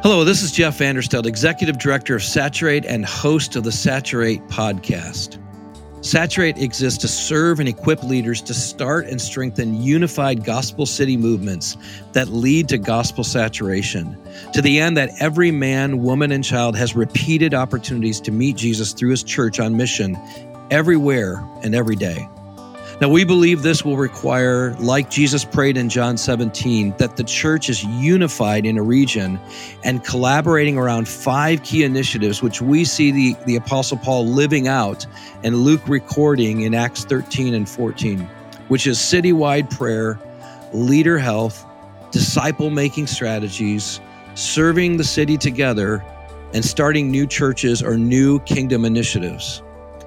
Hello, this is Jeff Vanderstelt, Executive Director of Saturate and host of the Saturate podcast. Saturate exists to serve and equip leaders to start and strengthen unified gospel city movements that lead to gospel saturation, to the end that every man, woman, and child has repeated opportunities to meet Jesus through his church on mission everywhere and every day. Now, we believe this will require, like Jesus prayed in John 17, that the church is unified in a region and collaborating around five key initiatives, which we see the, the Apostle Paul living out and Luke recording in Acts 13 and 14, which is citywide prayer, leader health, disciple making strategies, serving the city together, and starting new churches or new kingdom initiatives.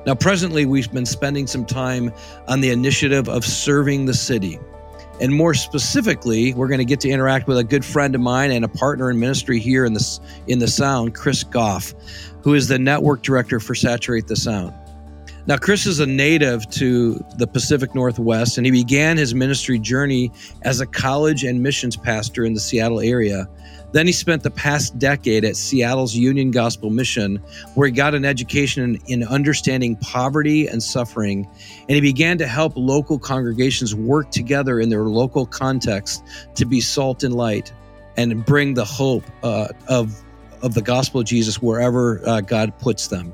Now, presently, we've been spending some time on the initiative of serving the city. And more specifically, we're going to get to interact with a good friend of mine and a partner in ministry here in the, in the Sound, Chris Gough, who is the network director for Saturate the Sound. Now, Chris is a native to the Pacific Northwest, and he began his ministry journey as a college and missions pastor in the Seattle area then he spent the past decade at Seattle's Union Gospel Mission, where he got an education in, understanding poverty and suffering. And he began to help local congregations work together in their local context to be salt and light and bring the hope uh, of, of the gospel of Jesus wherever uh, God puts them.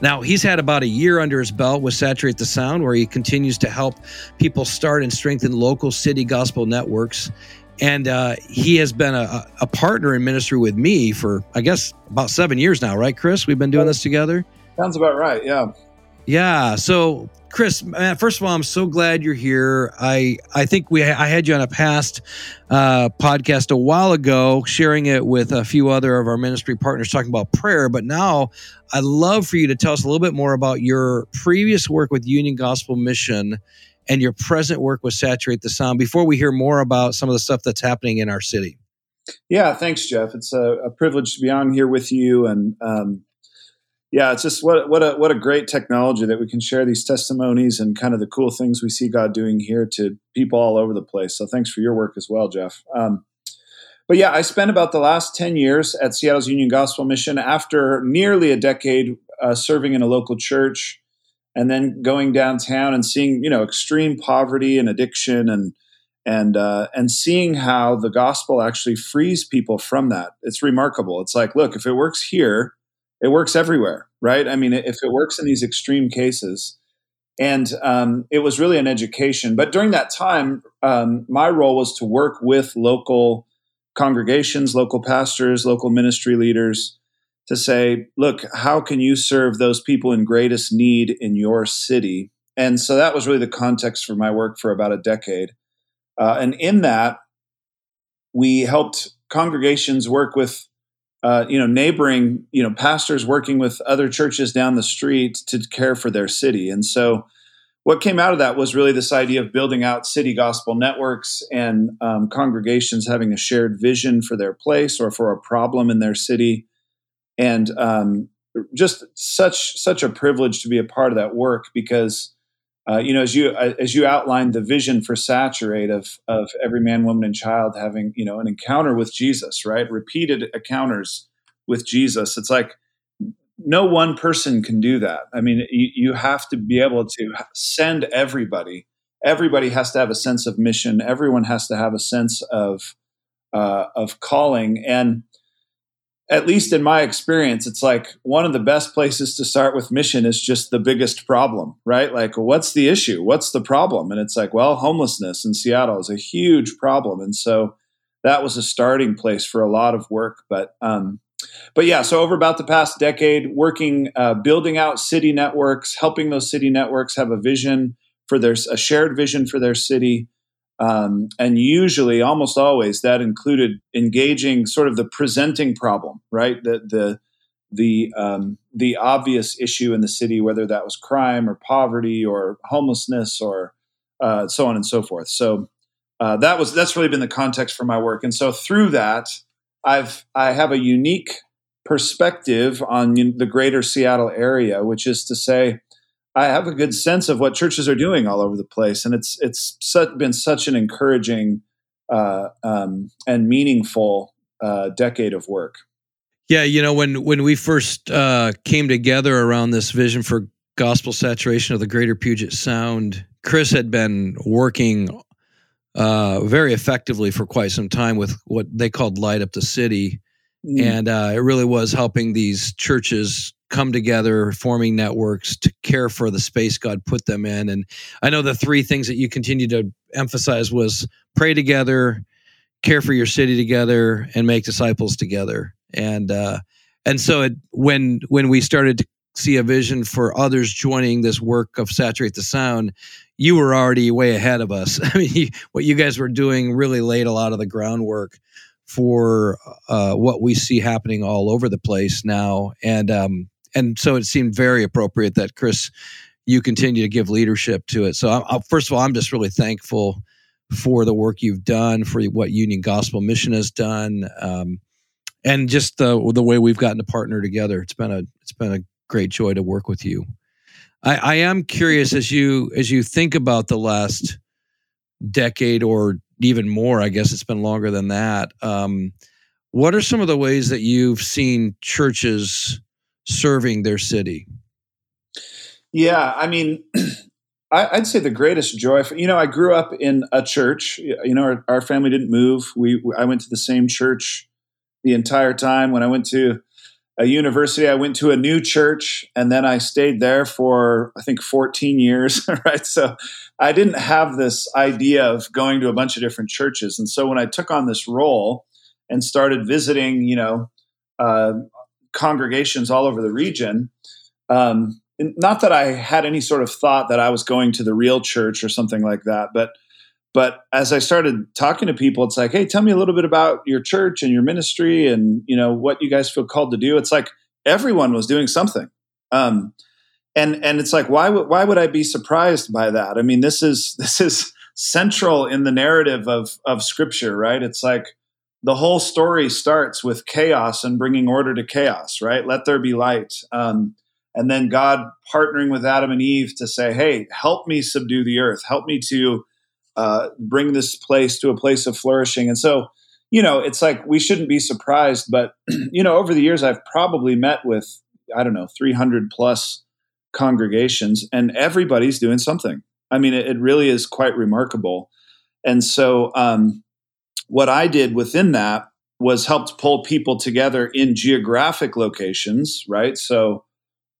Now, he's had about a year under his belt with Saturate the Sound, where he continues to help people start and strengthen local city gospel networks and uh, he has been a, a, partner in ministry with me for i guess about seven years now right chris? We've been doing this together? Sounds about right yeah. Yeah so chris man, first of all i'm so glad you're here. I i think we i had you on a past uh, podcast a while ago sharing it with a few other of our ministry partners talking about prayer. But now i'd love for you to tell us a little bit more about your previous work with union gospel mission and your present work with Saturate the Sound before we hear more about some of the stuff that's happening in our city. Yeah, thanks, Jeff. It's a, a privilege to be on here with you, and um, yeah, it's just what what a what a great technology that we can share these testimonies and kind of the cool things we see God doing here to people all over the place. So thanks for your work as well, Jeff. Um, but yeah, I spent about the last ten years at Seattle's Union Gospel Mission after nearly a decade uh, serving in a local church and then going downtown and seeing you know extreme poverty and addiction and and uh, and seeing how the gospel actually frees people from that. It's remarkable. It's like look if it works here it works everywhere right? I mean if it works in these extreme cases. And um, it was really an education. But during that time um, my role was to work with local congregations local pastors local ministry leaders to say, look, how can you serve those people in greatest need in your city? And so that was really the context for my work for about a decade. Uh, and in that, we helped congregations work with, uh, you know, neighboring, you know, pastors working with other churches down the street to care for their city. And so, what came out of that was really this idea of building out city gospel networks and um, congregations having a shared vision for their place or for a problem in their city and um, just such such a privilege to be a part of that work because uh, you know as you uh, as you outlined the vision for saturate of of every man woman and child having you know an encounter with jesus right? Repeated encounters with jesus. It's like no one person can do that. I mean you, you have to be able to send everybody. Everybody has to have a sense of mission. Everyone has to have a sense of uh, of calling. And at least in my experience, it's like one of the best places to start with mission is just the biggest problem, right? Like, what's the issue? What's the problem? And it's like, well, homelessness in Seattle is a huge problem. And so that was a starting place for a lot of work. But, um, but yeah, so over about the past decade, working, uh, building out city networks, helping those city networks have a vision for their, a shared vision for their city, um, and usually, almost always, that included engaging sort of the presenting problem, right? The the the um, the obvious issue in the city, whether that was crime or poverty or homelessness or uh, so on and so forth. So uh, that was that's really been the context for my work. And so through that, I've I have a unique perspective on the greater Seattle area, which is to say, I have a good sense of what churches are doing all over the place, and it's it's been such an encouraging uh, um, and meaningful uh, decade of work. Yeah, you know when when we first uh, came together around this vision for gospel saturation of the Greater Puget Sound, Chris had been working uh, very effectively for quite some time with what they called Light Up the City, mm. and uh, it really was helping these churches come together, forming networks to care for the space God put them in. And I know the three things that you continue to emphasize was pray together, care for your city together, and make disciples together. And uh, and so it, when when we started to see a vision for others joining this work of saturate the sound, you were already way ahead of us. I mean, what you guys were doing really laid a lot of the groundwork for uh, what we see happening all over the place now, and um, and so it seemed very appropriate that Chris, you continue to give leadership to it. So I, first of all, I'm just really thankful for the work you've done, for what Union Gospel Mission has done, um, and just the the way we've gotten to partner together. It's been a it's been a great joy to work with you. I, I am curious as you as you think about the last decade or even more. I guess it's been longer than that. Um, what are some of the ways that you've seen churches serving their city? Yeah, I mean, I'd say the greatest joy. For, you know, I grew up in a church. You know, our, our, family didn't move. We I went to the same church the entire time. When I went to a university, I went to a new church, and then I stayed there for I think 14 years. Right, so I didn't have this idea of going to a bunch of different churches. And so when I took on this role and started visiting, you know, uh, congregations all over the region. Um, not that I had any sort of thought that I was going to the real church or something like that, but but as I started talking to people, it's like, hey, tell me a little bit about your church and your ministry, and you know what you guys feel called to do. It's like everyone was doing something, um, and and it's like, why why would I be surprised by that? I mean, this is this is central in the narrative of of Scripture, right? It's like the whole story starts with chaos and bringing order to chaos, right? Let there be light. Um, and then God partnering with Adam and Eve to say, hey, help me subdue the earth, help me to uh, bring this place to a place of flourishing. And so, you know, it's like we shouldn't be surprised, but, you know, over the years, I've probably met with, I don't know, 300 plus congregations, and everybody's doing something. I mean, it, it really is quite remarkable. And so, um, what I did within that was helped pull people together in geographic locations, right? So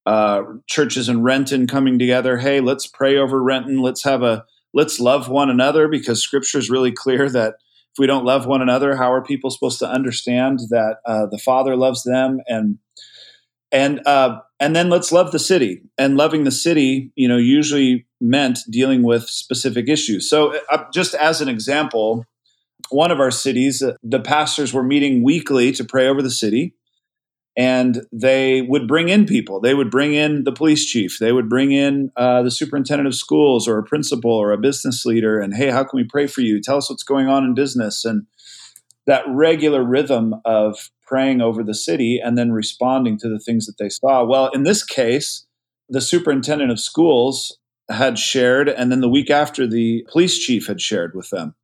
uh, churches in Renton coming together. Hey, let's pray over Renton. Let's have a let's love one another because Scripture is really clear that if we don't love one another, how are people supposed to understand that uh, the Father loves them and and uh, and then let's love the city and loving the city you know usually meant dealing with specific issues so uh, just as an example one of our cities, uh, the pastors were meeting weekly to pray over the city. And they would bring in people. They would bring in the police chief. They would bring in uh, the superintendent of schools or a principal or a business leader. And hey, how can we pray for you? Tell us what's going on in business. And that regular rhythm of praying over the city and then responding to the things that they saw. Well, in this case, the superintendent of schools had shared, and then the week after, the police chief had shared with them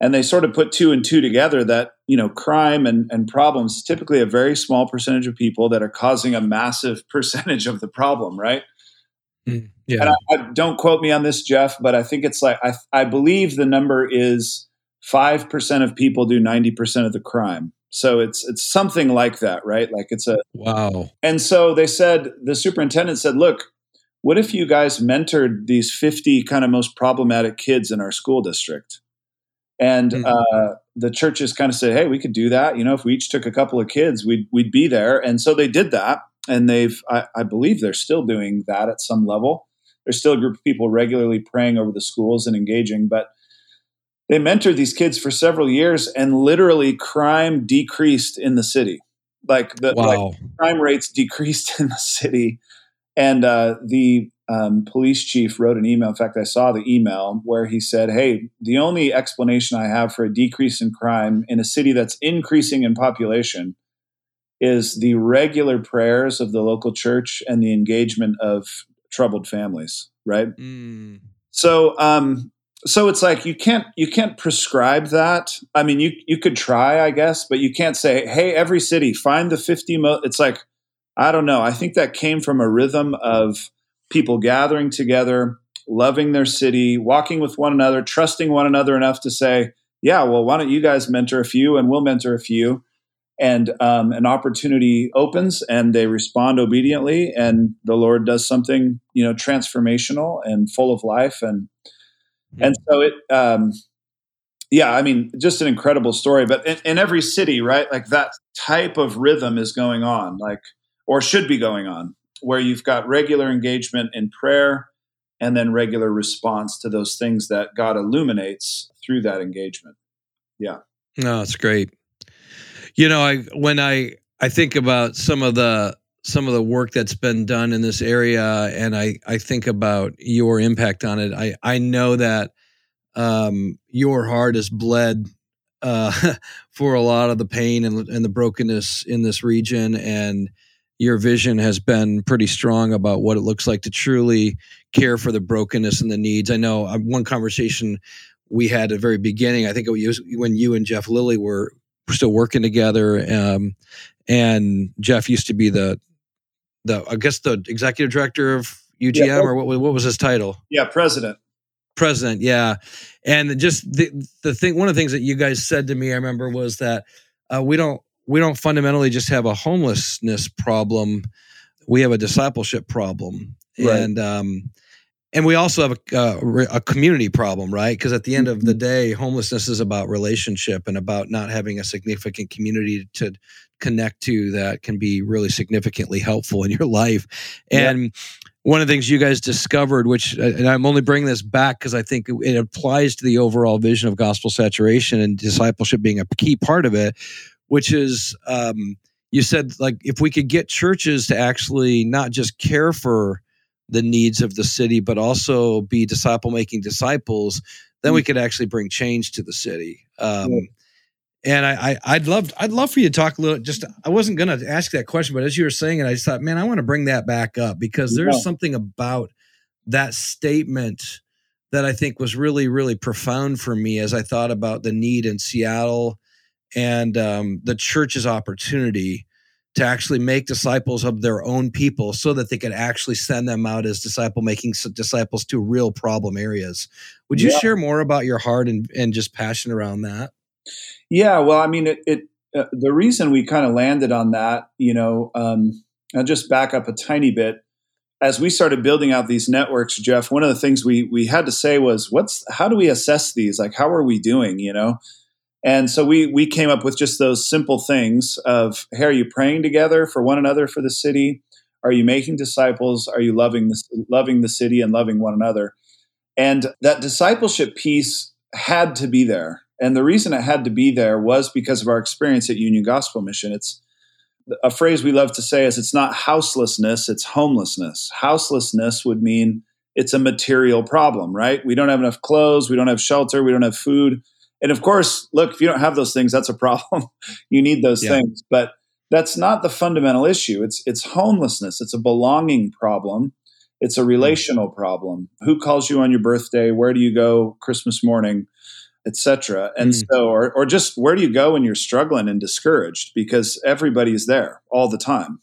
and they sort of put two and two together that you know crime and, and problems typically a very small percentage of people that are causing a massive percentage of the problem right? Mm, yeah. And I, I, don't quote me on this jeff but i think it's like i, I believe the number is 5% of people do 90% of the crime. So it's it's something like that right? Like it's a wow. And so they said the superintendent said look what if you guys mentored these 50 kind of most problematic kids in our school district and mm-hmm. uh, the churches kind of said, "Hey, we could do that. You know, if we each took a couple of kids, we'd we'd be there." And so they did that, and they've I, I believe they're still doing that at some level. There's still a group of people regularly praying over the schools and engaging, but they mentored these kids for several years, and literally crime decreased in the city. Like the wow. like crime rates decreased in the city, and uh, the um, police chief wrote an email. In fact, I saw the email where he said, Hey, the only explanation I have for a decrease in crime in a city that's increasing in population is the regular prayers of the local church and the engagement of troubled families, right? Mm. So, um, so it's like you can't you can't prescribe that. I mean, you you could try, I guess, but you can't say, "Hey, every city, find the 50 mo-. It's like I don't know. I think that came from a rhythm of people gathering together, loving their city, walking with one another, trusting one another enough to say, "Yeah, well, why don't you guys mentor a few and we'll mentor a few." And um, an opportunity opens, and they respond obediently, and the Lord does something, you know, transformational and full of life, and and so it, um, yeah, I mean, just an incredible story. But in, in, every city, right, like that type of rhythm is going on, like, or should be going on, where you've got regular engagement in prayer and then regular response to those things that God illuminates through that engagement. Yeah. No, it's great. You know, I when I I think about some of the some of the work that's been done in this area and I, I think about your impact on it. I, I know that um, your heart has bled uh, for a lot of the pain and, and the brokenness in this region. And your vision has been pretty strong about what it looks like to truly care for the brokenness and the needs. I know uh, one conversation we had at the very beginning, I think it was when you and Jeff Lilley were still working together. Um, and Jeff used to be the the I guess the executive director of UGM yeah, or what what was his title? Yeah, president. President, yeah. And just the the thing one of the things that you guys said to me I remember was that uh, we don't we don't fundamentally just have a homelessness problem, we have a discipleship problem. Right. And um and we also have a, uh, a community problem, right? Because at the end of the mm-hmm. day, homelessness is about relationship and about not having a significant community to connect to that can be really significantly helpful in your life. And yeah. one of the things you guys discovered, which, uh, and I'm only bringing this back because I think it applies to the overall vision of gospel saturation and discipleship being a key part of it, which is, um, you said like if we could get churches to actually not just care for the needs of the city, but also be disciple making disciples, then we mm. could actually bring change to the city. Um, yeah. And I, I, would love, I'd love for you to talk a little. Just, I wasn't going to ask that question, but as you were saying it, I just thought, man, I want to bring that back up because there's yeah. something about that statement that I think was really, really profound for me as I thought about the need in Seattle and um, the church's opportunity to actually make disciples of their own people so that they could actually send them out as disciple making disciples to real problem areas. Would you yeah. share more about your heart and, and just passion around that? Yeah, well, I mean, it, it uh, the reason we kind of landed on that, you know, um, I'll just back up a tiny bit. As we started building out these networks, Jeff, one of the things we we had to say was, "What's how do we assess these? Like, how are we doing?" You know, and so we we came up with just those simple things of hey, are you praying together for one another for the city? Are you making disciples? Are you loving the loving the city and loving one another? And that discipleship piece had to be there. And the reason it had to be there was because of our experience at Union Gospel Mission. It's a phrase we love to say is it's not houselessness, it's homelessness. Houselessness would mean it's a material problem, right? We don't have enough clothes, we don't have shelter, we don't have food and of course, look, if you don't have those things, that's a problem. you need those yeah. things. But that's not the fundamental issue. It's it's homelessness. It's a belonging problem. It's a hmm. relational problem. Who calls you on your birthday? Where do you go Christmas morning? Etc. And mm. so, or, or just where do you go when you're struggling and discouraged? Because everybody's there all the time.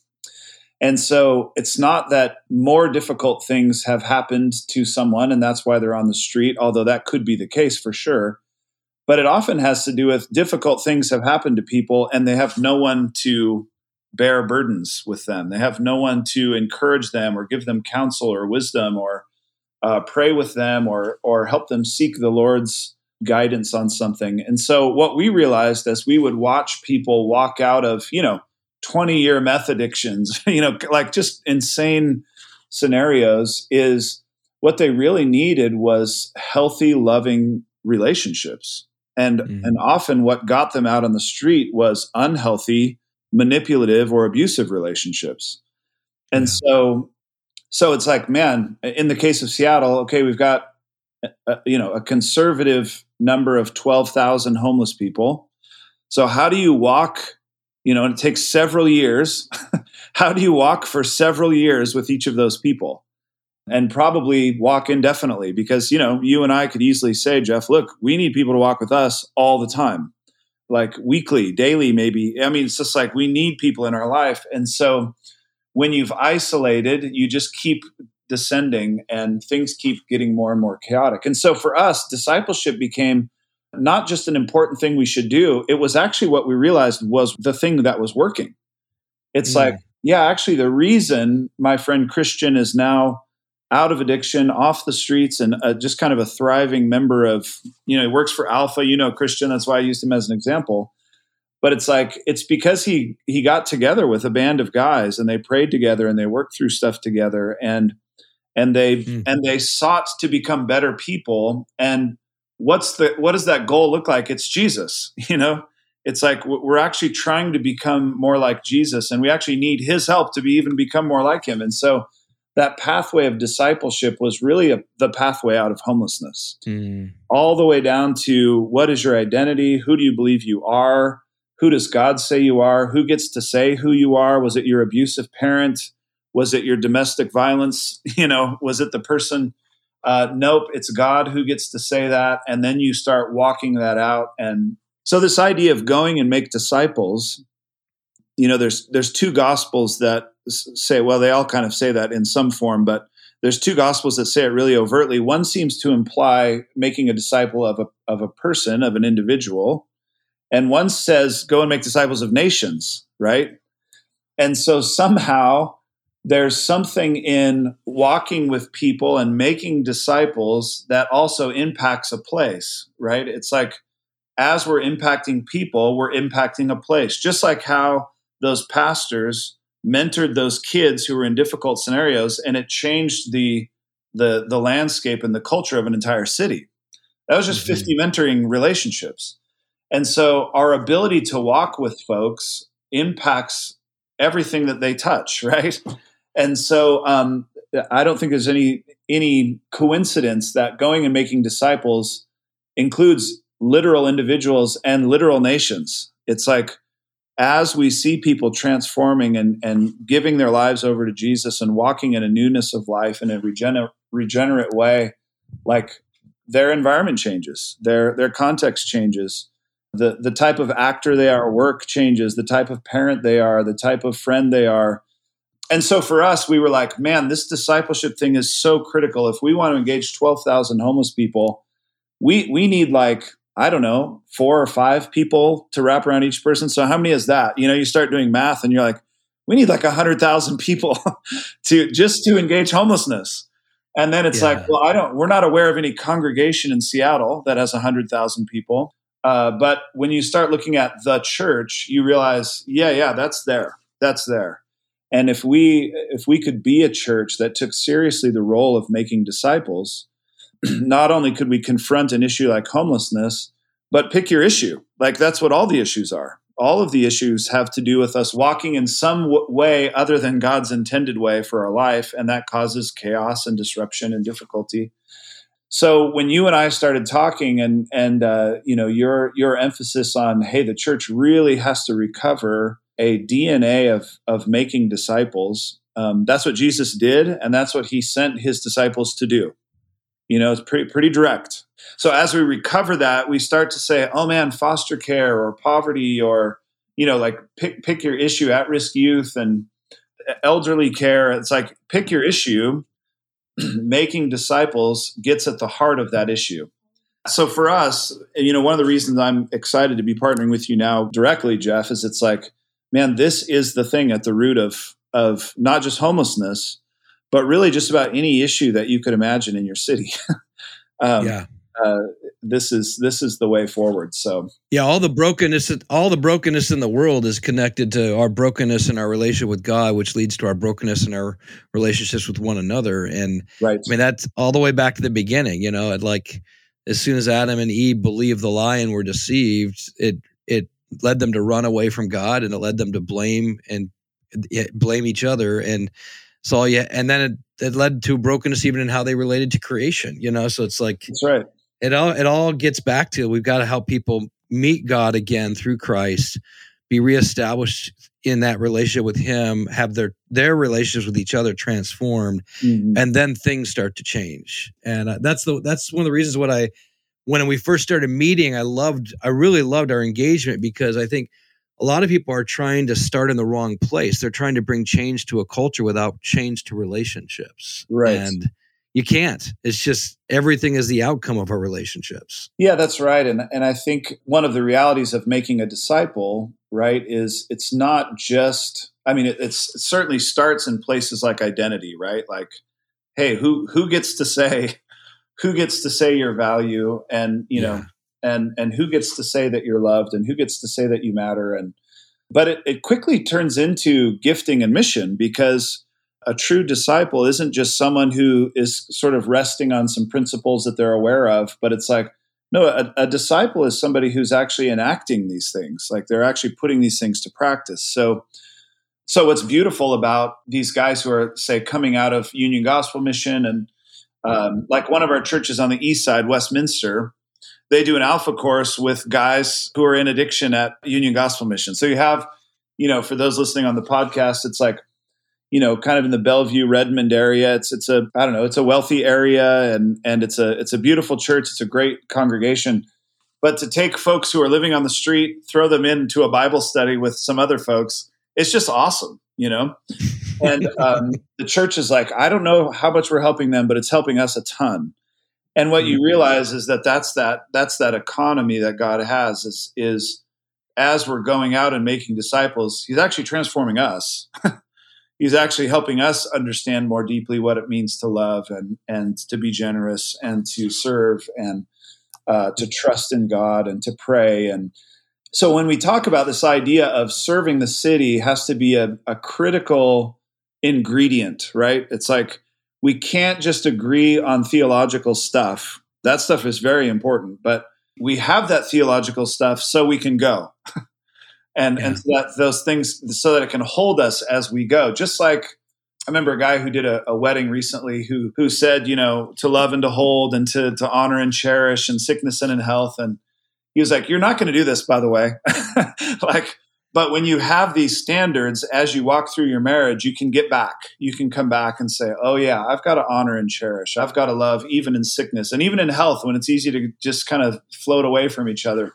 And so it's not that more difficult things have happened to someone and that's why they're on the street, although that could be the case for sure but it often has to do with difficult things have happened to people and they have no one to bear burdens with them. They have no one to encourage them or give them counsel or wisdom or uh, pray with them or or help them seek the lord's guidance on something. And so what we realized as we would watch people walk out of you know 20 year meth addictions you know like just insane scenarios is what they really needed was healthy loving relationships and mm-hmm. and often what got them out on the street was unhealthy manipulative or abusive relationships and yeah. so so it's like man in the case of seattle okay we've got a, uh, you know a conservative number of 12,000 homeless people so how do you walk you know and it takes several years how do you walk for several years with each of those people and probably walk indefinitely because you know you and I could easily say Jeff look we need people to walk with us all the time like weekly daily maybe. I mean it's just like we need people in our life. And so when you've isolated you just keep descending and things keep getting more and more chaotic. And so for us discipleship became not just an important thing we should do it was actually what we realized was the thing that was working. It's mm. like yeah actually the reason my friend Christian is now out of addiction, off the streets, and uh, just kind of a thriving member of, you know, he works for Alpha, you know, Christian. That's why I used him as an example. But it's like it's because he he got together with a band of guys and they prayed together and they worked through stuff together and and they mm. and they sought to become better people. And what's the what does that goal look like? It's Jesus, you know. It's like we're actually trying to become more like Jesus, and we actually need His help to be even become more like Him. And so that pathway of discipleship was really a, the pathway out of homelessness, mm. all the way down to what is your identity? Who do you believe you are? Who does God say you are? Who gets to say who you are? Was it your abusive parent? Was it your domestic violence? You know, was it the person? Uh, nope, it's God who gets to say that. And then you start walking that out. And so, this idea of going and make disciples, you know, there's there's two gospels that say, well, they all kind of say that in some form, but there's two gospels that say it really overtly. One seems to imply making a disciple of a, of a person, of an individual, and one says, go and make disciples of nations, right? And so somehow there's something in walking with people and making disciples that also impacts a place, right? It's like as we're impacting people, we're impacting a place, just like how those pastors mentored those kids who were in difficult scenarios and it changed the the the landscape and the culture of an entire city. That was just mm-hmm. 50 mentoring relationships. And so our ability to walk with folks impacts everything that they touch right? And so um, i don't think there's any any coincidence that going and making disciples includes literal individuals and literal nations. It's like as we see people transforming and, and giving their lives over to Jesus and walking in a newness of life in a regener- regenerate way, like their environment changes, their their context changes, the the type of actor they are, work changes, the type of parent they are, the type of friend they are. And so for us, we were like, man, this discipleship thing is so critical. If we want to engage 12,000 homeless people, we we need like I don't know, four or five people to wrap around each person. So how many is that? You know, you start doing math and you're like, we need like a hundred thousand people to just to engage homelessness. And then it's yeah. like, well, I don't, we're not aware of any congregation in Seattle that has a hundred thousand people. Uh, but when you start looking at the church, you realize, yeah, yeah, that's there. That's there. And if we if we could be a church that took seriously the role of making disciples, not only could we confront an issue like homelessness, but pick your issue. Like that's what all the issues are. All of the issues have to do with us walking in some w- way other than God's intended way for our life, and that causes chaos and disruption and difficulty. So when you and I started talking, and and uh, you know your your emphasis on hey, the church really has to recover a DNA of of making disciples. Um, that's what Jesus did, and that's what He sent His disciples to do. You know, it's pretty pretty direct. So as we recover that, we start to say, "Oh man, foster care or poverty or you know, like pick pick your issue, at risk youth and uh, elderly care." It's like pick your issue. Making disciples gets at the heart of that issue. So for us, you know, one of the reasons I'm excited to be partnering with you now directly, Jeff, is it's like, man, this is the thing at the root of of not just homelessness, but really just about any issue that you could imagine in your city. um, yeah. Uh, this is this is the way forward. So yeah, all the brokenness, all the brokenness in the world is connected to our brokenness in our relationship with God, which leads to our brokenness in our relationships with one another. And right. I mean that's all the way back to the beginning. You know, like as soon as Adam and Eve believed the lie and were deceived, it it led them to run away from God, and it led them to blame and blame each other. And so yeah, and then it, it led to brokenness even in how they related to creation. You know, so it's like that's right. It all it all gets back to we've got to help people meet God again through Christ, be reestablished in that relationship with him have their their relationships with each other transformed mm-hmm. and then things start to change and uh, that's the that's one of the reasons what i when we first started meeting i loved i really loved our engagement because i think a lot of people are trying to start in the wrong place. They're trying to bring change to a culture without change to relationships. Right. And you can't. It's just everything is the outcome of our relationships. Yeah that's right. And and i think one of the realities of making a disciple right is it's not just i mean it, it's it certainly starts in places like identity right? Like hey who who gets to say who gets to say your value? And you yeah. know and and who gets to say that you're loved and who gets to say that you matter and but it, it quickly turns into gifting and mission because a true disciple isn't just someone who is sort of resting on some principles that they're aware of but it's like no, a, a, disciple is somebody who's actually enacting these things. Like they're actually putting these things to practice. So, so what's beautiful about these guys who are, say, coming out of Union Gospel Mission and um, like one of our churches on the east side, Westminster, they do an alpha course with guys who are in addiction at Union Gospel Mission. So you have, you know, for those listening on the podcast, it's like you know, kind of in the Bellevue Redmond area. It's it's a I don't know, it's a wealthy area and and it's a it's a beautiful church. It's a great congregation. But to take folks who are living on the street, throw them into a Bible study with some other folks, it's just awesome, you know. And um, the church is like, I don't know how much we're helping them, but it's helping us a ton. And what you mm-hmm. realize is that that's that that's that economy that God has is is as we're going out and making disciples, He's actually transforming us. he's actually helping us understand more deeply what it means to love and and to be generous and to serve and uh, to trust in God and to pray and so when we talk about this idea of serving the city has to be a, a critical ingredient right it's like we can't just agree on theological stuff that stuff is very important but we have that theological stuff so we can go and yeah. and so that those things so that it can hold us as we go just like I remember a guy who did a, a, wedding recently who who said, you know, to love and to hold and to to honor and cherish and sickness and in health. And he was like, You're not going to do this, by the way. like, but when you have these standards as you walk through your marriage, you can get back. You can come back and say, Oh yeah, I've got to honor and cherish. I've got to love even in sickness and even in health when it's easy to just kind of float away from each other.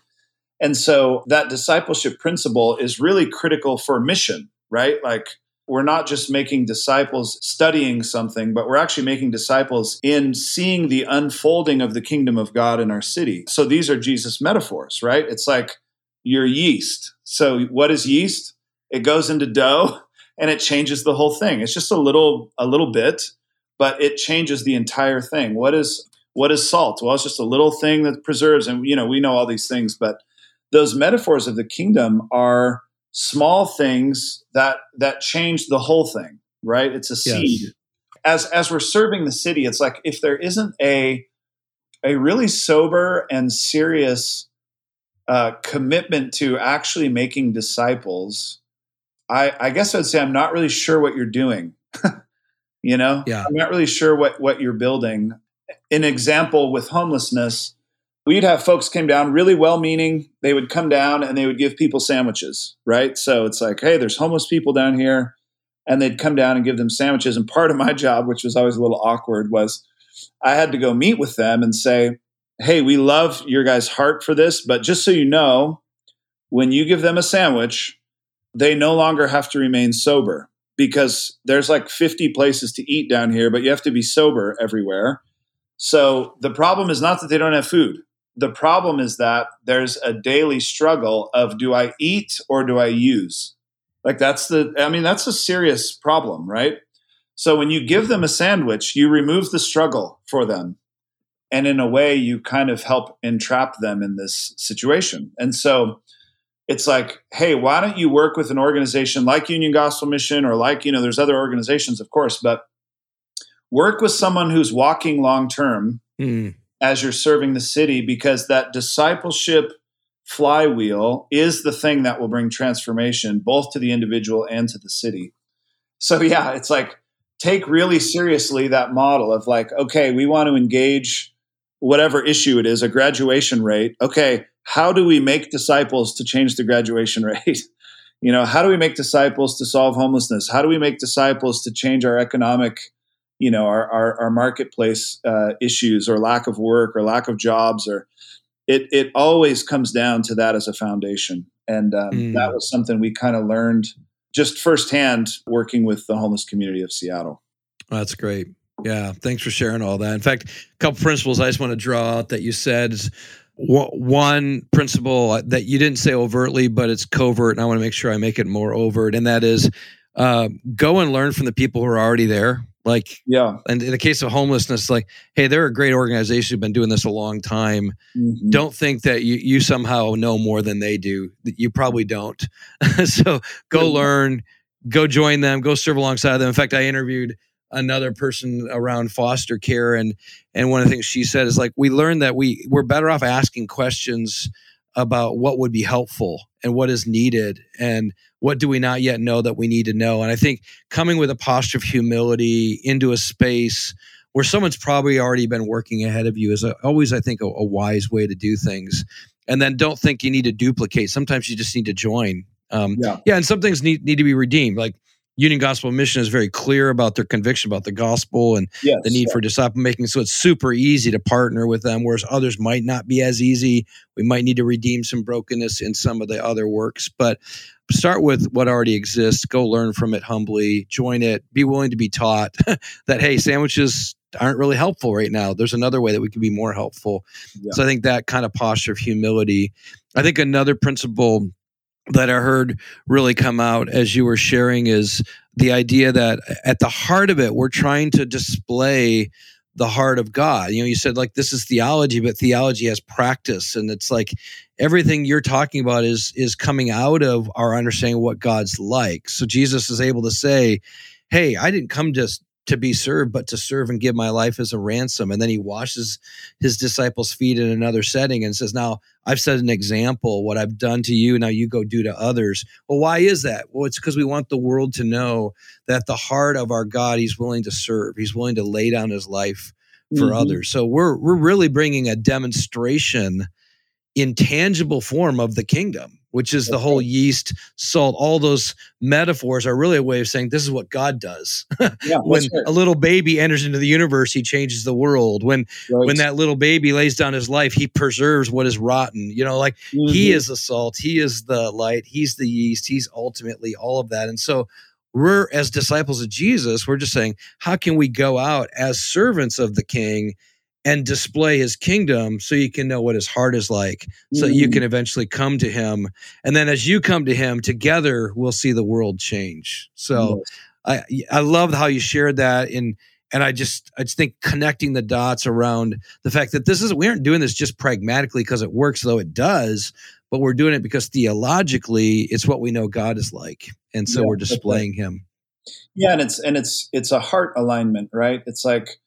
And so that discipleship principle is really critical for mission, right? Like we're not just making disciples studying something, but we're actually making disciples in seeing the unfolding of the kingdom of God in our city. So these are Jesus metaphors, right? It's like your yeast. So what is yeast? It goes into dough and it changes the whole thing. It's just a little a little bit, but it changes the entire thing. What is what is salt? Well, it's just a little thing that preserves and you know, we know all these things, but those metaphors of the kingdom are small things that that change the whole thing right it's a seed yes. as as we're serving the city it's like if there isn't a a really sober and serious uh, commitment to actually making disciples i i guess i'd say i'm not really sure what you're doing you know? Yeah. I'm not really sure what what you're building. An example with homelessness we'd have folks came down really well meaning they would come down and they would give people sandwiches right? So it's like hey there's homeless people down here and they'd come down and give them sandwiches and part of my job which was always a little awkward was i had to go meet with them and say hey we love your guys heart for this but just so you know when you give them a sandwich they no longer have to remain sober because there's like 50 places to eat down here but you have to be sober everywhere so the problem is not that they don't have food the problem is that there's a daily struggle of do I eat or do I use? Like that's the I mean that's a serious problem, right? So when you give them a sandwich, you remove the struggle for them. And in a way you kind of help entrap them in this situation. And so it's like, hey, why don't you work with an organization like Union Gospel Mission or like, you know, there's other organizations, of course, but work with someone who's walking long term mm as you're serving the city because that discipleship flywheel is the thing that will bring transformation both to the individual and to the city. So, yeah, it's like take really seriously that model of like, okay, we want to engage whatever issue it is, a graduation rate. Okay, how do we make disciples to change the graduation rate? you know how do we make disciples to solve homelessness how do we make disciples to change our economic you know our our, our marketplace uh, issues or lack of work or lack of jobs or it it always comes down to that as a foundation and um, mm. that was something we kind of learned just firsthand working with the homeless community of seattle that's great yeah thanks for sharing all that in fact a couple principles i just want to draw out that you said is one principle that you didn't say overtly, but it's covert, and I want to make sure I make it more overt, and that is uh, go and learn from the people who are already there. Like, yeah. And in the case of homelessness, like, hey, they're a great organization who've been doing this a long time. Mm-hmm. Don't think that you you somehow know more than they do. You probably don't. so go mm-hmm. learn, go join them, go serve alongside them. In fact, I interviewed another person around foster care and and one of the things she said is like we learned that we we're better off asking questions about what would be helpful and what is needed and what do we not yet know that we need to know. And i think coming with a posture of humility into a space where someone's probably already been working ahead of you is a, always i think a, a wise way to do things. And then don't think you need to duplicate. Sometimes you just need to join. Um, yeah. yeah and some things need, need to be redeemed. Like Union Gospel Mission is very clear about their conviction about the gospel and yes, the need yeah. for disciple making. So it's super easy to partner with them, whereas others might not be as easy. We might need to redeem some brokenness in some of the other works, but start with what already exists. Go learn from it humbly, join it, be willing to be taught that, hey, sandwiches aren't really helpful right now. There's another way that we can be more helpful. Yeah. So I think that kind of posture of humility. I think another principle that I heard really come out as you were sharing is the idea that at the heart of it, we're trying to display the heart of God. You know, you said like this is theology, but theology has practice, and it's like everything you're talking about is is coming out of our understanding of what God's like. So Jesus is able to say, "Hey, I didn't come just to be served, but to serve and give my life as a ransom. And then he washes his disciples' feet in another setting and says, Now I've set an example, what I've done to you, now you go do to others. Well, why is that? Well, it's because we want the world to know that the heart of our God, he's willing to serve, he's willing to lay down his life for mm-hmm. others. So we're we're really bringing a demonstration in tangible form of the kingdom which is the whole yeast, salt, all those metaphors are really a way of saying this is what God does. Yeah, when a little baby enters into the universe, he changes the world. When right. when that little baby lays down his life, he preserves what is rotten. You know, like mm-hmm. he is the salt, he is the light, he's the yeast, he's ultimately all of that. And so we're as disciples of Jesus, we're just saying, how can we go out as servants of the king and display his kingdom so you can know what his heart is like so mm. you can eventually come to him and then as you come to him together we'll see the world change so yes. i i love how you shared that in and i just i just think connecting the dots around the fact that this is we aren't doing this just pragmatically because it works though it does but we're doing it because theologically it's what we know god is like and so yeah, we're displaying right. him yeah and it's and it's it's a heart alignment right it's like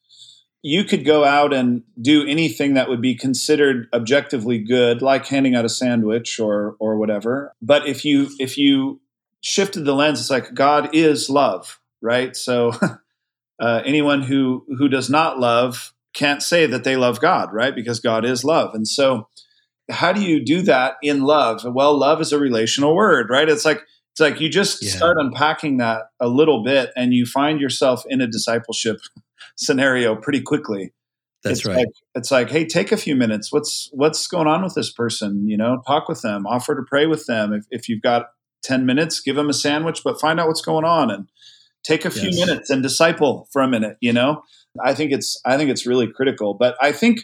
you could go out and do anything that would be considered objectively good like handing out a sandwich or or whatever. But if you if you shifted the lens it's like god is love right? So uh, anyone who who does not love can't say that they love god right? Because god is love. And so how do you do that in love? Well love is a relational word right? It's like it's like you just yeah. start unpacking that a little bit and you find yourself in a discipleship scenario pretty quickly. That's it's right. Like, it's like, hey, take a few minutes. What's what's going on with this person? You know, talk with them, offer to pray with them. If, if you've got ten minutes, give them a sandwich, but find out what's going on and take a few yes. minutes and disciple for a minute. You know, I think it's I think it's really critical. But I think,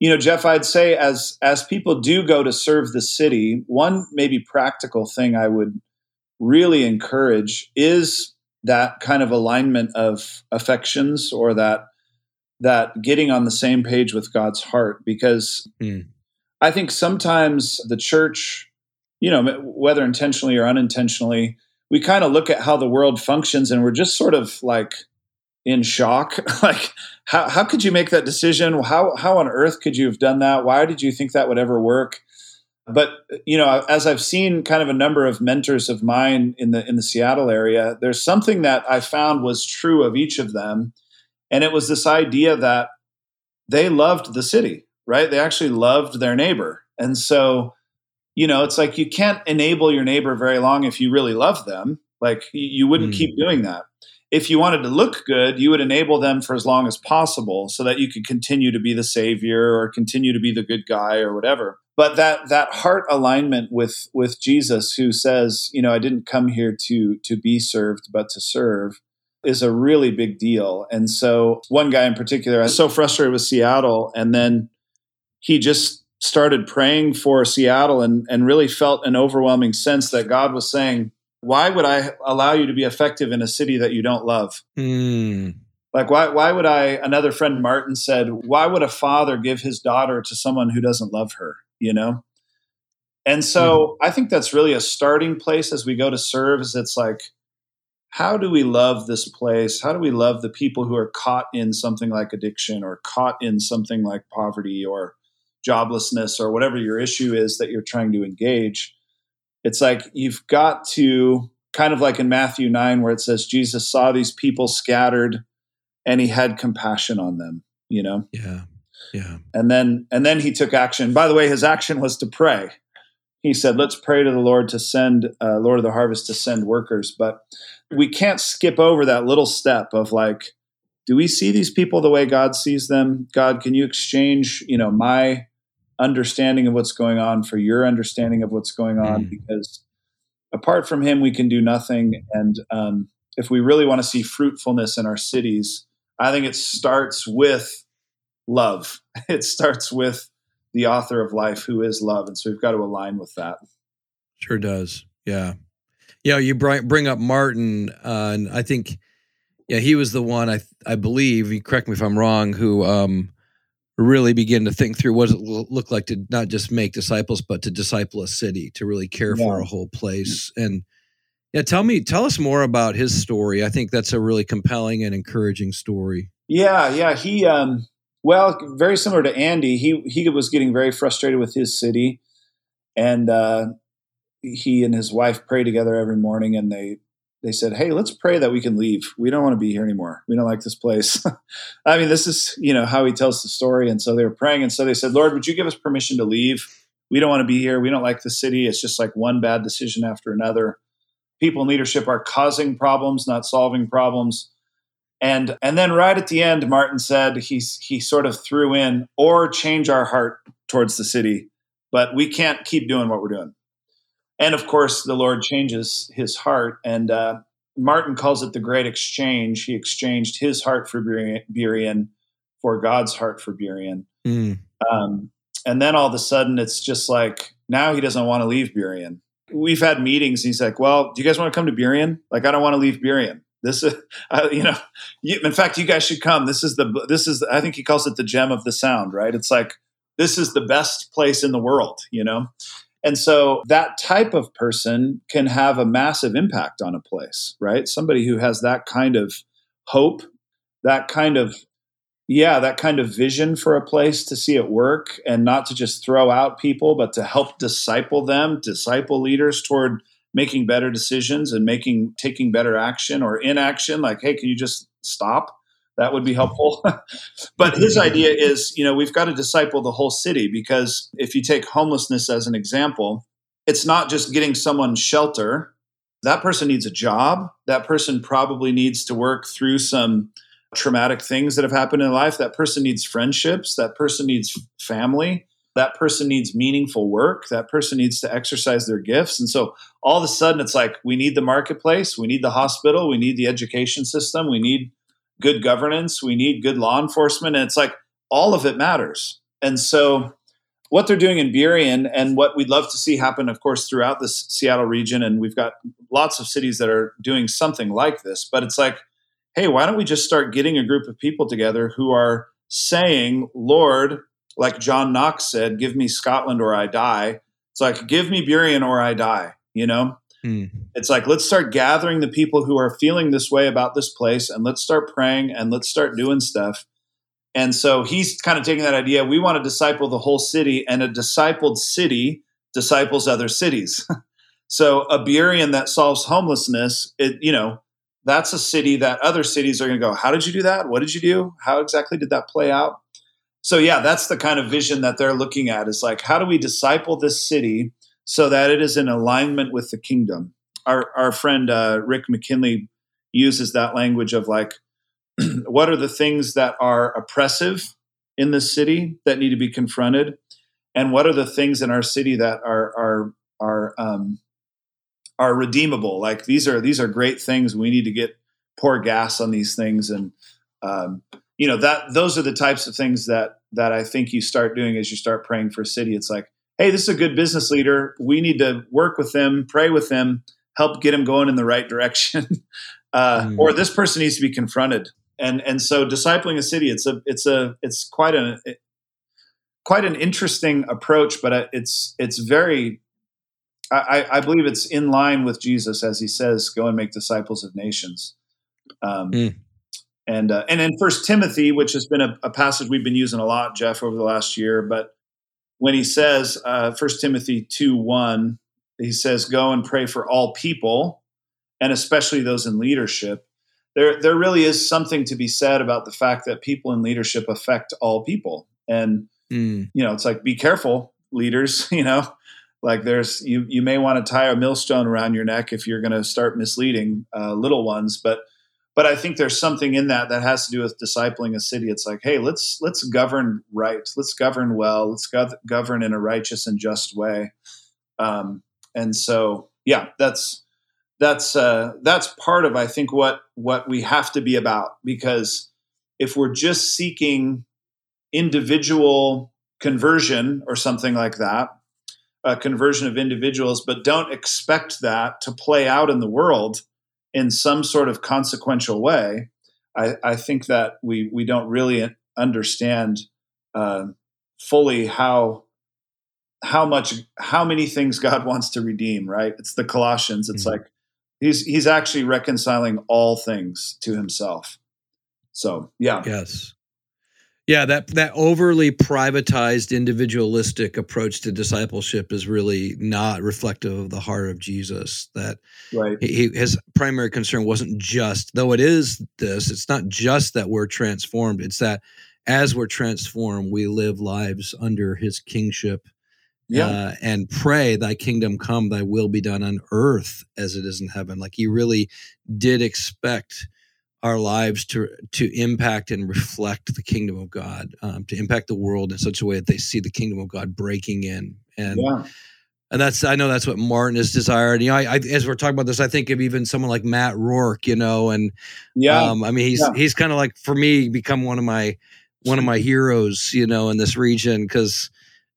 you know, Jeff, I'd say as as people do go to serve the city, one maybe practical thing I would really encourage is that kind of alignment of affections or that that getting on the same page with God's heart because mm. I think sometimes the church, you know, whether intentionally or unintentionally, we kind of look at how the world functions and we're just sort of like in shock. like, how, how could you make that decision? How, how on earth could you have done that? Why did you think that would ever work? But you know as i've seen kind of a number of mentors of mine in the in the seattle area there's something that i found was true of each of them and it was this idea that they loved the city right they actually loved their neighbor and so you know, it's like you can't enable your neighbor very long if you really love them. Like you wouldn't mm. keep doing that. If you wanted to look good, you would enable them for as long as possible so that you could continue to be the savior or continue to be the good guy or whatever. But that that heart alignment with with Jesus who says, you know, I didn't come here to to be served but to serve is a really big deal. And so one guy in particular, I was so frustrated with Seattle and then he just started praying for Seattle and, and really felt an overwhelming sense that God was saying, Why would I allow you to be effective in a city that you don't love? Mm. Like, why, why would I? Another friend, Martin, said, Why would a father give his daughter to someone who doesn't love her? You know? And so mm. I think that's really a starting place as we go to serve, is it's like, how do we love this place? How do we love the people who are caught in something like addiction or caught in something like poverty or joblessness or whatever your issue is that you're trying to engage, it's like you've got to kind of like in Matthew 9 where it says Jesus saw these people scattered and he had compassion on them, you know. Yeah. Yeah. And then and then he took action. By the way, his action was to pray. He said, "Let's pray to the Lord to send uh, Lord of the harvest to send workers." But we can't skip over that little step of like do we see these people the way God sees them? God, can you exchange, you know, my understanding of what's going on for your understanding of what's going on mm. because apart from him we can do nothing. And um, if we really want to see fruitfulness in our cities i think it starts with love. It starts with the author of life who is love. And so we've got to align with that. Sure does. Yeah. Yeah you bring up martin uh, and i think yeah he was the one i i believe correct me if i'm wrong who um really begin to think through what does it look like to not just make disciples, but to disciple a city, to really care yeah. for a whole place. And yeah, tell me, tell us more about his story. I think that's a really compelling and encouraging story. Yeah, yeah. He, um, well, very similar to Andy, he he was getting very frustrated with his city, and uh, he and his wife pray together every morning, and they they said, "Hey, let's pray that we can leave. We don't want to be here anymore. We don't like this place." I mean, this is you know how he tells the story, and so they were praying, and so they said, "Lord, would you give us permission to leave? We don't want to be here. We don't like the city. It's just like one bad decision after another. People in leadership are causing problems, not solving problems." And and then right at the end, Martin said he's he sort of threw in or change our heart towards the city, but we can't keep doing what we're doing and of course the lord changes his heart. And uh, martin calls it the great exchange. He exchanged his heart for Burien for god's heart for Burien mm. um, and then all of a sudden it's just like now he doesn't want to leave Burien we've had meetings he's like well do you guys want to come to Burien like i don't want to leave Burien this is uh, you know you, in fact you guys should come. This is the this is i think he calls it the gem of the sound right? It's like this is the best place in the world you know and so that type of person can have a massive impact on a place, right? Somebody who has that kind of hope, that kind of yeah, that kind of vision for a place to see it work and not to just throw out people, but to help disciple them, disciple leaders toward making better decisions and making taking better action or inaction like hey can you just stop that would be helpful. but his idea is, you know, we've got to disciple the whole city because if you take homelessness as an example, it's not just getting someone shelter. That person needs a job. That person probably needs to work through some traumatic things that have happened in life. That person needs friendships. That person needs family. That person needs meaningful work. That person needs to exercise their gifts. And so all of a sudden, it's like we need the marketplace, we need the hospital, we need the education system, we need good governance, we need good law enforcement. And it's like all of it matters. And so, what they're doing in Burien and what we'd love to see happen, of course, throughout the Seattle region, and we've got lots of cities that are doing something like this, but it's like, hey, why don't we just start getting a group of people together who are saying, Lord, like John Knox said, give me Scotland or I die. It's like, give me Burien or I die, you know? Mm. It's like, let's start gathering the people who are feeling this way about this place and let's start praying and let's start doing stuff. And so he's kind of taking that idea. We want to disciple the whole city, and a discipled city disciples other cities. so a Burien that solves homelessness, it, you know, that's a city that other cities are going to go, How did you do that? What did you do? How exactly did that play out? So, yeah, that's the kind of vision that they're looking at is like, how do we disciple this city so that it is in alignment with the kingdom. Our our friend uh, Rick McKinley uses that language of like, what are the things that are oppressive in the city that need to be confronted, and what are the things in our city that are are are um, are redeemable? Like these are these are great things. We need to get pour gas on these things, and um, you know that those are the types of things that that I think you start doing as you start praying for a city. It's like, hey, this is a good business leader. We need to work with them, pray with them, help get them going in the right direction. uh, mm. Or this person needs to be confronted. And and so discipling a city, it's a it's a it's quite a quite an interesting approach, but uh, it's it's very I, I, believe it's in line with Jesus as he says, "Go and make disciples of nations." Um, mm. And uh, and in First Timothy, which has been a, a, passage we've been using a lot, Jeff, over the last year, but when he says uh, First uh, Timothy two one, he says, "Go and pray for all people, and especially those in leadership." There there really is something to be said about the fact that people in leadership affect all people, and mm. you know, it's like be careful, leaders. You know, like there's you you may want to tie a millstone around your neck if you're going to start misleading uh, little ones, but but I think there's something in that that has to do with discipling a city. It's like, hey, let's let's govern right, let's govern well, let's go- govern in a righteous and just way. Um, and so, yeah, that's that's uh, that's part of I think what what we have to be about because if we're just seeking individual conversion or something like that, a conversion of individuals, but don't expect that to play out in the world in some sort of consequential way, I, I think that we we don't really understand uh, fully how how much how many things God wants to redeem. Right? It's the Colossians. It's mm-hmm. like he's he's actually reconciling all things to Himself. So yeah. Yes. Yeah, that that overly privatized, individualistic approach to discipleship is really not reflective of the heart of Jesus. That right. he, his primary concern wasn't just, though it is this. It's not just that we're transformed. It's that as we're transformed, we live lives under His kingship. Yeah. Uh, and pray, Thy kingdom come, Thy will be done on earth as it is in heaven. Like he really did expect our lives to to impact and reflect the kingdom of God, um, to impact the world in such a way that they see the kingdom of God breaking in. And yeah. and that's I know that's what Martin has desired. You know, I, I, as we're talking about this, I think of even someone like Matt Rourke. You know, and yeah, um, I mean he's yeah. he's kind of like for me become one of my one of my heroes. You know, in this region because.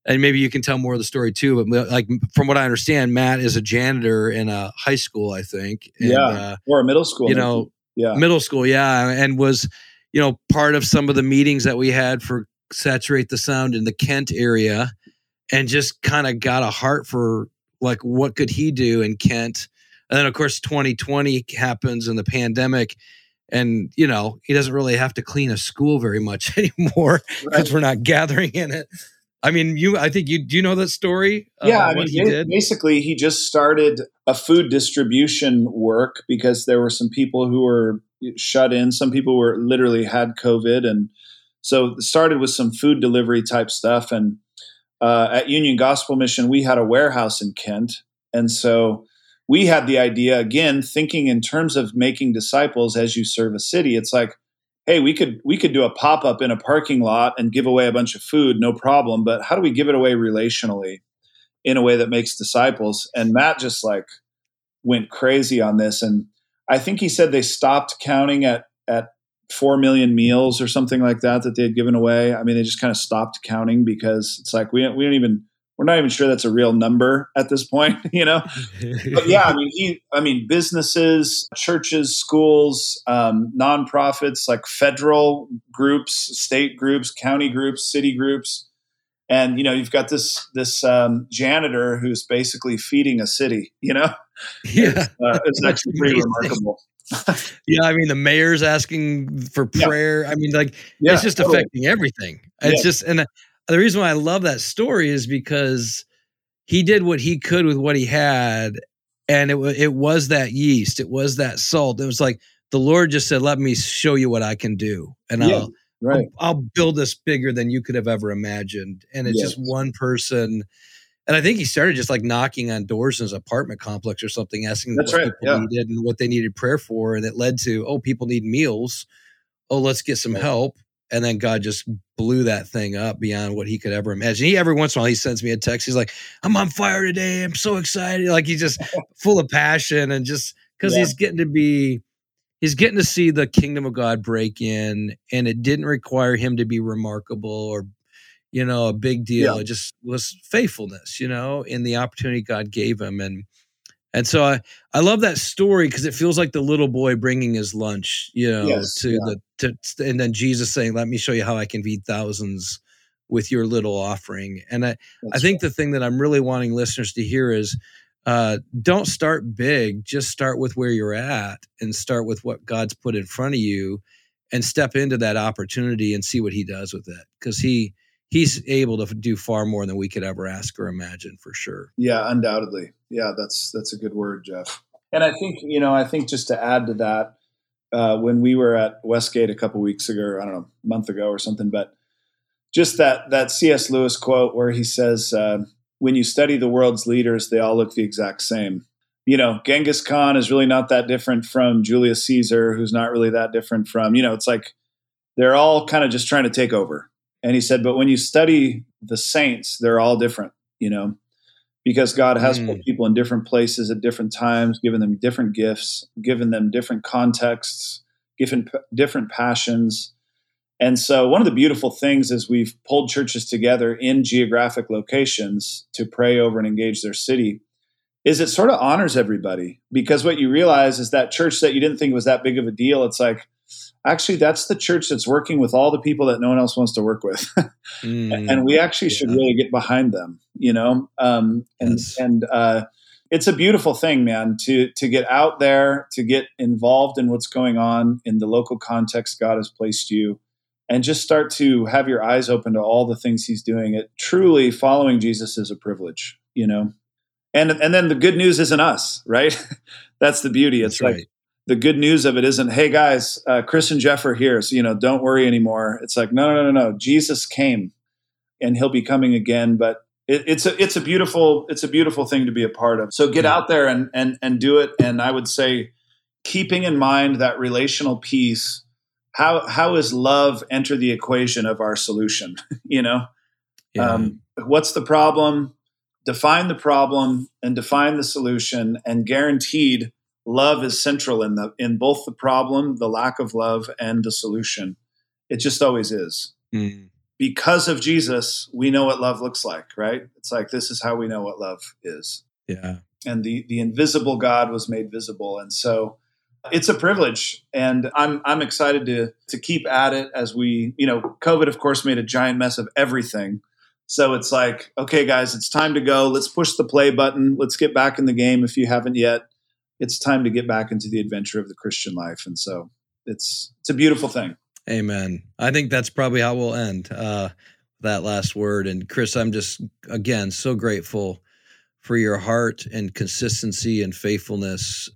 And maybe you can tell more of the story too. But like from what I understand, Matt is a janitor in a high school, I think. And, yeah, uh, or a middle school. You know, yeah. middle school yeah and was you know part of some of the meetings that we had for saturate the sound in the kent area and just kind of got a heart for like what could he do in kent? And then of course 2020 happens and the pandemic and you know he doesn't really have to clean a school very much anymore because right. we're not gathering in it I mean, you. I think you. Do you know that story? Yeah, I mean, he did? basically, he just started a food distribution work because there were some people who were shut in. Some people were literally had COVID, and so started with some food delivery type stuff. And uh, at Union Gospel Mission, we had a warehouse in Kent, and so we had the idea again, thinking in terms of making disciples as you serve a city. It's like hey we could we could do a pop-up in a parking lot and give away a bunch of food no problem but how do we give it away relationally in a way that makes disciples? And matt just like went crazy on this and i think he said they stopped counting at at 4 million meals or something like that that they had given away. I mean they just kind of stopped counting because it's like we, we don't even we're not even sure that's a real number at this point, you know. but yeah, I mean, he, I mean, businesses, churches, schools, um, nonprofits, like federal groups, state groups, county groups, city groups, and you know, you've got this this um, janitor who's basically feeding a city. You know, yeah, it's, uh, it's actually pretty remarkable. yeah, I mean, the mayor's asking for prayer. Yeah. I mean, like, yeah, it's just totally. affecting everything. It's yeah. just and the reason why I love that story is because he did what he could with what he had, and it it was that yeast, it was that salt. It was like the Lord just said, "Let me show you what I can do, and yeah, I'll, right. I'll, I'll build this bigger than you could have ever imagined." And it's just one person and I think he started just like knocking on doors in his apartment complex or something, asking That's what right, people yeah. needed and what they needed prayer for. And it led to, oh, people need meals. Oh, let's get some help. And then God just blew that thing up beyond what he could ever imagine. He every once in a while he sends me a text. He's like, I'm on fire today. I'm so excited. Like he's just full of passion and just because Yeah. he's getting to be he's getting to see the kingdom of God break in. And it didn't require him to be remarkable or you know, a big deal. Yeah. It just was faithfulness, you know, in the opportunity God gave him. And and so I, I love that story because it feels like the little boy bringing his lunch, you know, Yes, to yeah. the to and then Jesus saying, "Let me show you how I can feed thousands with your little offering." And I, I think the thing that I'm really wanting listeners to hear is uh, don't start big, just start with where you're at and start with what God's put in front of you and step into that opportunity and see what he does with it because he he's able to do far more than we could ever ask or imagine for sure. Yeah, undoubtedly. Yeah, that's that's a good word, Jeff. And I think you know, I think just to add to that, uh, when we were at Westgate a couple weeks ago, or I don't know, a month ago or something, but just that that C.S. Lewis quote where he says, uh, "When you study the world's leaders, they all look the exact same." You know, Genghis Khan is really not that different from Julius Caesar, who's not really that different from. You know, it's like they're all kind of just trying to take over. And he said, but when you study the saints, they're all different. You know, because God has Mm. put people in different places at different times, given them different gifts, given them different contexts, given p- different passions. And so, one of the beautiful things is we've pulled churches together in geographic locations to pray over and engage their city. Is it sort of honors everybody because what you realize is that church that you didn't think was that big of a deal. It's like, actually, that's the church that's working with all the people that no one else wants to work with. Mm. and we actually should really get behind them you know um, and Yes. and uh, it's a beautiful thing man to to get out there to get involved in what's going on in the local context god has placed you and just start to have your eyes open to all the things he's doing it truly following jesus is a privilege you know and and then the good news isn't us right that's the beauty it's That's like right. The good news of it isn't, hey guys, uh, Chris and Jeff are here, so you know, don't worry anymore. It's like, no, no, no, no, no. Jesus came, and He'll be coming again. But it, it's a it's a beautiful it's a beautiful thing to be a part of. So get out there and and and do it. And I would say, keeping in mind that relational piece, how how is love enter the equation of our solution? you know, Yeah. um, what's the problem? Define the problem and define the solution, and guaranteed love is central in the in both the problem, the lack of love, and the solution. It just always is. Mm. Because of Jesus, we know what love looks like, right? It's like this is how we know what love is. yeah. And the the invisible God was made visible. And so it's a privilege and I'm I'm excited to to keep at it as we, you know, COVID of course made a giant mess of everything. So it's like, okay guys, it's time to go. Let's push the play button. Let's get back in the game if you haven't yet. It's time to get back into the adventure of the Christian life. And so it's it's a beautiful thing. Amen. I think that's probably how we'll end uh, that last word. And Chris, I'm just again so grateful for your heart and consistency and faithfulness.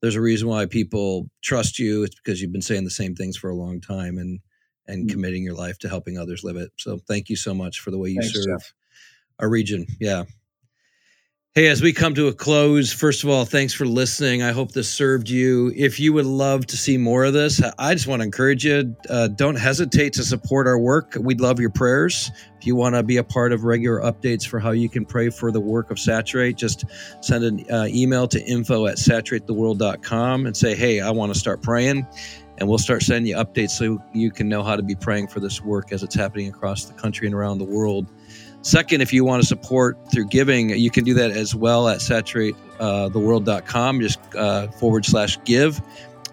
There's a reason why people trust you. It's because you've been saying the same things for a long time and and Mm. committing your life to helping others live it. So thank you so much for the way you Thanks, serve Jeff. our region. Yeah. Hey, as we come to a close, first of all, thanks for listening. I hope this served you. If you would love to see more of this, I just want to encourage you uh, don't hesitate to support our work. We'd love your prayers. If you want to be a part of regular updates for how you can pray for the work of Saturate, just send an uh, email to info at saturatetheworld.com and say, hey, I want to start praying. And we'll start sending you updates so you can know how to be praying for this work as it's happening across the country and around the world. Second, if you want to support through giving, you can do that as well at saturatetheworld.com, just uh, forward slash give.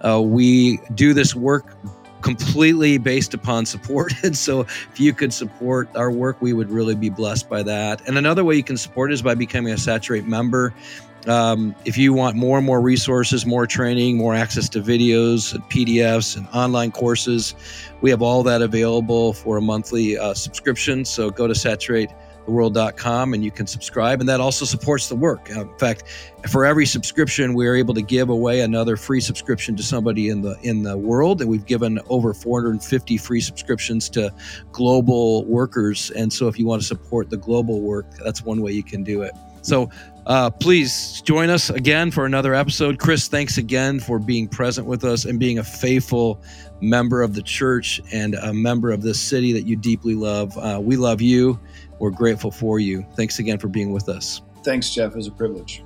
Uh, we do this work completely based upon support. And so if you could support our work, we would really be blessed by that. And another way you can support is by becoming a Saturate member. Um, if you want more and more resources, more training, more access to videos and PDFs and online courses, we have all that available for a monthly uh, subscription. So go to saturatetheworld.com and you can subscribe. And that also supports the work. Uh, in fact for every subscription we're able to give away another free subscription to somebody in the in the world. And we've given over 450 free subscriptions to global workers. And so if you want to support the global work that's one way you can do it. So uh, please join us again for another episode. Chris, thanks again for being present with us and being a faithful member of the church and a member of this city that you deeply love. Uh, we love you. We're grateful for you. Thanks again for being with us. Thanks, Jeff. It was a privilege.